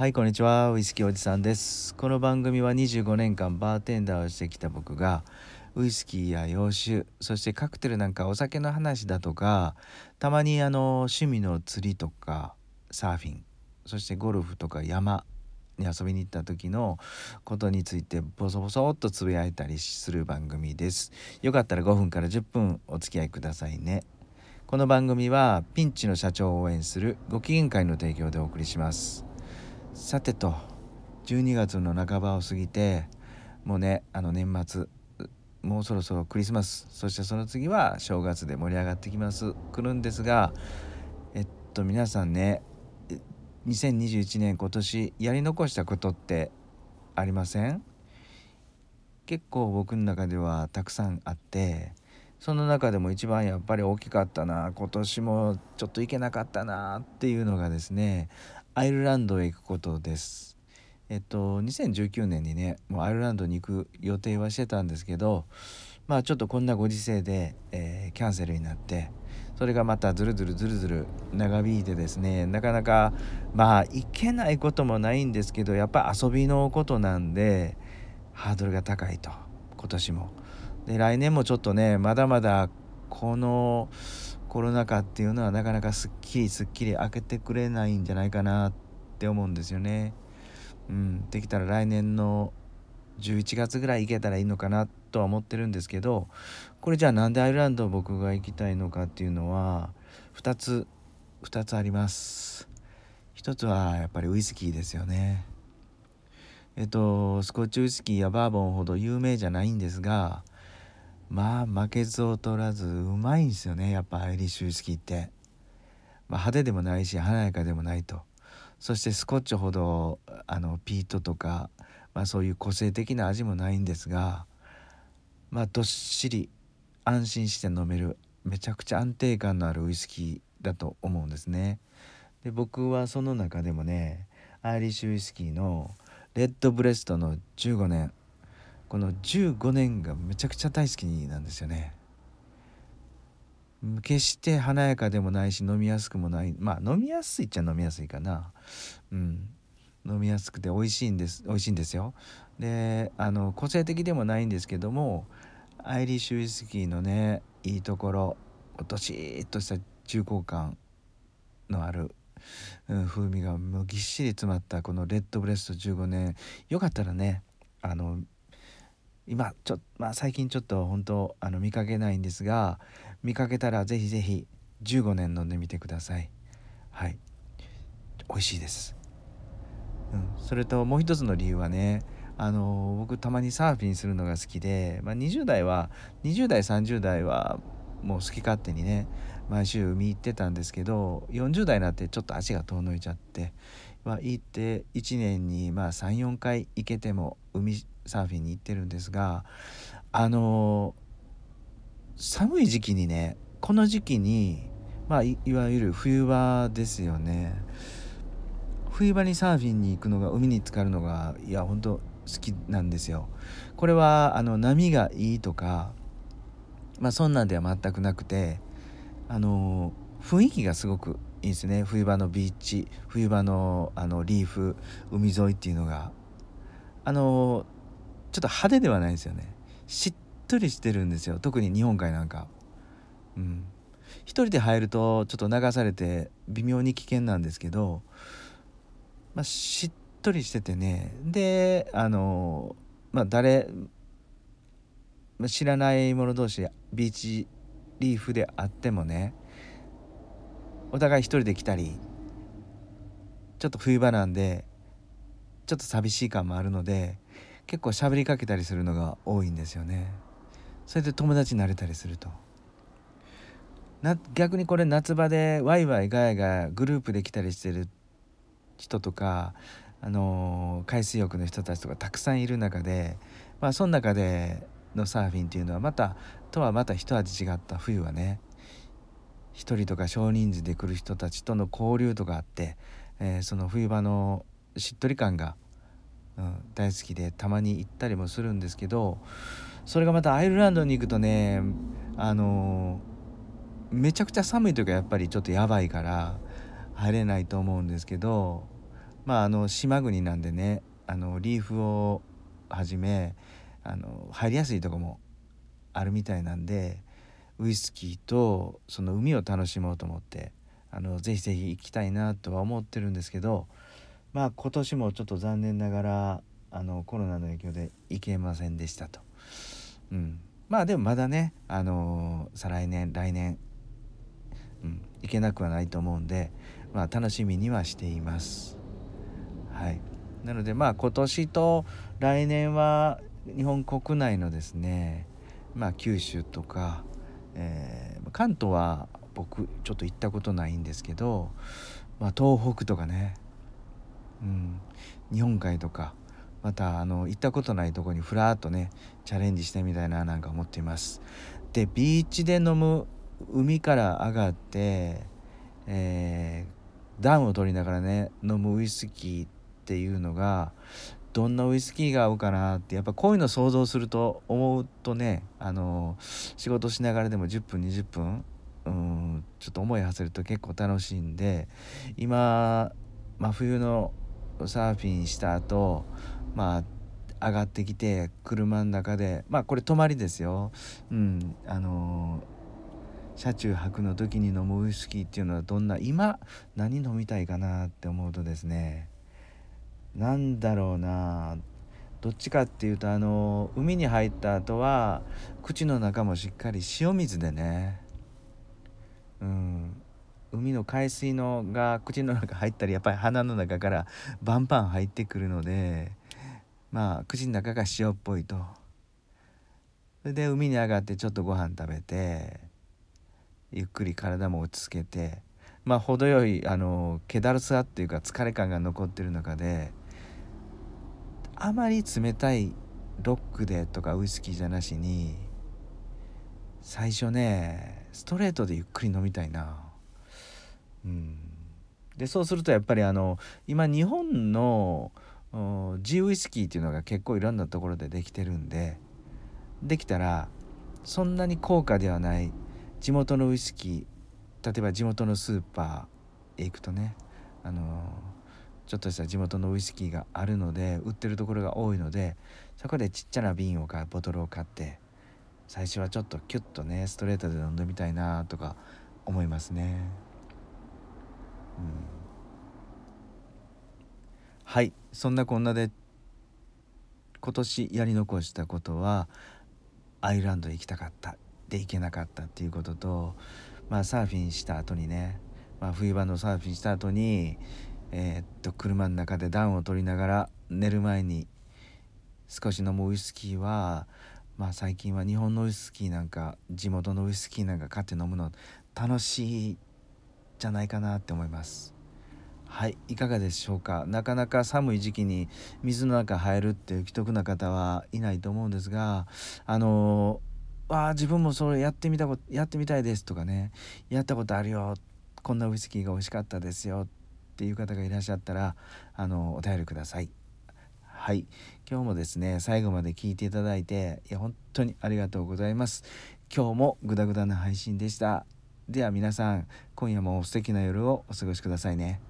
はいこんにちは。ウイスキーおじさんです。この番組は25年間バーテンダーをしてきた僕がウイスキーや洋酒そしてカクテルなんかお酒の話だとかたまにあの趣味の釣りとかサーフィンそしてゴルフとか山に遊びに行った時のことについてボソボソっとつぶやいたりする番組です。よかったら5分から10分お付き合いくださいね。この番組はピンチの社長を応援するご機嫌会の提供でお送りします。さてと12月の半ばを過ぎてもうねあの年末もうそろそろクリスマスそしてその次は正月で盛り上がってきます。くるんですがえっと皆さんね2021年今年やり残したことってありません？結構僕の中ではたくさんあってその中でも一番やっぱり大きかったな今年もちょっと行けなかったなっていうのがですねアイルランドへ行くことです。えっと2019年にねもうアイルランドに行く予定はしてたんですけどまあちょっとこんなご時世で、えー、キャンセルになってそれがまたずるずるずるずる長引いてですねなかなかまあ行けないこともないんですけどやっぱ遊びのことなんでハードルが高いと今年も。で来年もちょっとねまだまだこのコロナ禍っていうのはなかなかすっきりすっきり開けてくれないんじゃないかなって思うんですよね。うん、できたら来年の11月ぐらい行けたらいいのかなとは思ってるんですけどこれじゃあなんでアイルランドを僕が行きたいのかっていうのは2つ2つあります。一つはやっぱりウイスキーですよね。えっとスコッチウイスキーやバーボンほど有名じゃないんですがまあ負けず劣らずうまいんですよね。やっぱアイリッシュウイスキーって、まあ、派手でもないし華やかでもないと。そしてスコッチほどあのピートとか、まあ、そういう個性的な味もないんですがまあどっしり安心して飲めるめちゃくちゃ安定感のあるウイスキーだと思うんですね。で僕はその中でもねアイリッシュウイスキーのレッドブレストの15年。この15年がめちゃくちゃ大好きなんですよね。決して華やかでもないし飲みやすくもない。まあ飲みやすいっちゃ飲みやすいかな。うん。飲みやすくて美味しいんです美味しいんですよ。であの個性的でもないんですけどもアイリッシュウイスキーのねいいところどしっとした重厚感のある、うん、風味がもうぎっしり詰まったこのレッドブレスト15年。よかったらねあの今ちょ、まあ、最近ちょっと本当あの見かけないんですが見かけたらぜひぜひ15年飲んでみてください。はい。美味しいです、うん、それともう一つの理由はねあの僕たまにサーフィンするのが好きで、まあ、20代は20代30代はもう好き勝手にね毎週海行ってたんですけど40代になってちょっと足が遠のいちゃっては行って1年にまあ34回行けても海サーフィンに行ってるんですがあの寒い時期にねこの時期にまあいわゆる冬場ですよね冬場にサーフィンに行くのが海に浸かるのがいや本当好きなんですよ。これはあの波がいいとかまあそんなんでは全くなくてあの雰囲気がすごくいいですね。冬場のビーチ冬場のあのリーフ海沿いっていうのが。あのちょっと派手ではないですよね。しっとりしてるんですよ。特に日本海なんか。うん。一人で入るとちょっと流されて微妙に危険なんですけど、まあ、しっとりしててね。であのまあ誰知らない者同士ビーチリーフであってもね。お互い一人で来たりちょっと冬場なんでちょっと寂しい感もあるので結構喋りかけたりするのが多いんですよね。それで友達になれたりすると。な逆にこれ夏場でワイワイガヤガヤグループで来たりしてる人とかあのー、海水浴の人たちとかたくさんいる中でまあその中でのサーフィンっていうのはまたとはまた一味違った冬はね一人とか少人数で来る人たちとの交流とかあって、えー、その冬場のしっとり感が、うん、大好きでたまに行ったりもするんですけどそれがまたアイルランドに行くとねあのー、めちゃくちゃ寒い時はやっぱりちょっとやばいから入れないと思うんですけどまああの島国なんでねあのリーフをはじめあの入りやすいとこもあるみたいなんでウイスキーとその海を楽しもうと思ってあのぜひぜひ行きたいなとは思ってるんですけどまあ今年もちょっと残念ながらあのコロナの影響で行けませんでしたと。うん、まあでもまだねあの再来年来年、うん、行けなくはないと思うんで、まあ、楽しみにはしています。はい、なのでまあ今年と来年は日本国内のですね、まあ、九州とか、えー、関東は僕ちょっと行ったことないんですけど、まあ、東北とかね、うん、日本海とかまたあの行ったことないとこにふらっとねチャレンジしてみたいななんか思っています。でビーチで飲む海から上がって、えー、暖を取りながらね飲むウイスキーっていうのがどんなウイスキーが合うかなってやっぱこういうの想像すると思うとねあの仕事しながらでも10分20分うんちょっと思い馳せると結構楽しいんで今真冬のサーフィンした後まあ上がってきて車の中でまあこれ泊まりですよ。うんあの車中泊の時に飲むウイスキーっていうのはどんな今何飲みたいかなって思うとですねなんだろうな。どっちかっていうとあの海に入った後は口の中もしっかり塩水でね。うん。海の海水のが口の中入ったりやっぱり鼻の中からバンバン入ってくるのでまあ口の中が塩っぽいと。それで海に上がってちょっとご飯食べてゆっくり体も落ち着けてまあ程よいあの気だるさっていうか疲れ感が残ってる中であまり冷たいロックでとかウイスキーじゃなしに最初ねストレートでゆっくり飲みたいな。うん。でそうするとやっぱりあの今日本のジウイスキーっていうのが結構いろんなところでできてるんでできたらそんなに高価ではない地元のウイスキー例えば地元のスーパーへ行くとねあのちょっとした地元のウイスキーがあるので売ってるところが多いのでそこでちっちゃな瓶を買うボトルを買って最初はちょっとキュッとねストレートで飲んでみたいなとか思いますね。うんはいそんなこんなで今年やり残したことはアイルランド行きたかったで行けなかったっていうこととまあサーフィンした後にね、まあ、冬場のサーフィンした後にえー、っと車の中で暖を取りながら寝る前に少し飲むウイスキーはまあ最近は日本のウイスキーなんか地元のウイスキーなんか買って飲むの楽しいじゃないかなって思います。はいいかがでしょうか？なかなか寒い時期に水の中入るっていう既得な方はいないと思うんですがあのああ自分もそれやってみたことやってみたいですとかね。やったことあるよこんなウイスキーが美味しかったですよ。っていう方がいらっしゃったらあのお便りください。はい。今日もですね最後まで聞いていただいていや本当にありがとうございます。今日もグダグダな配信でした。では皆さん今夜も素敵な夜をお過ごしくださいね。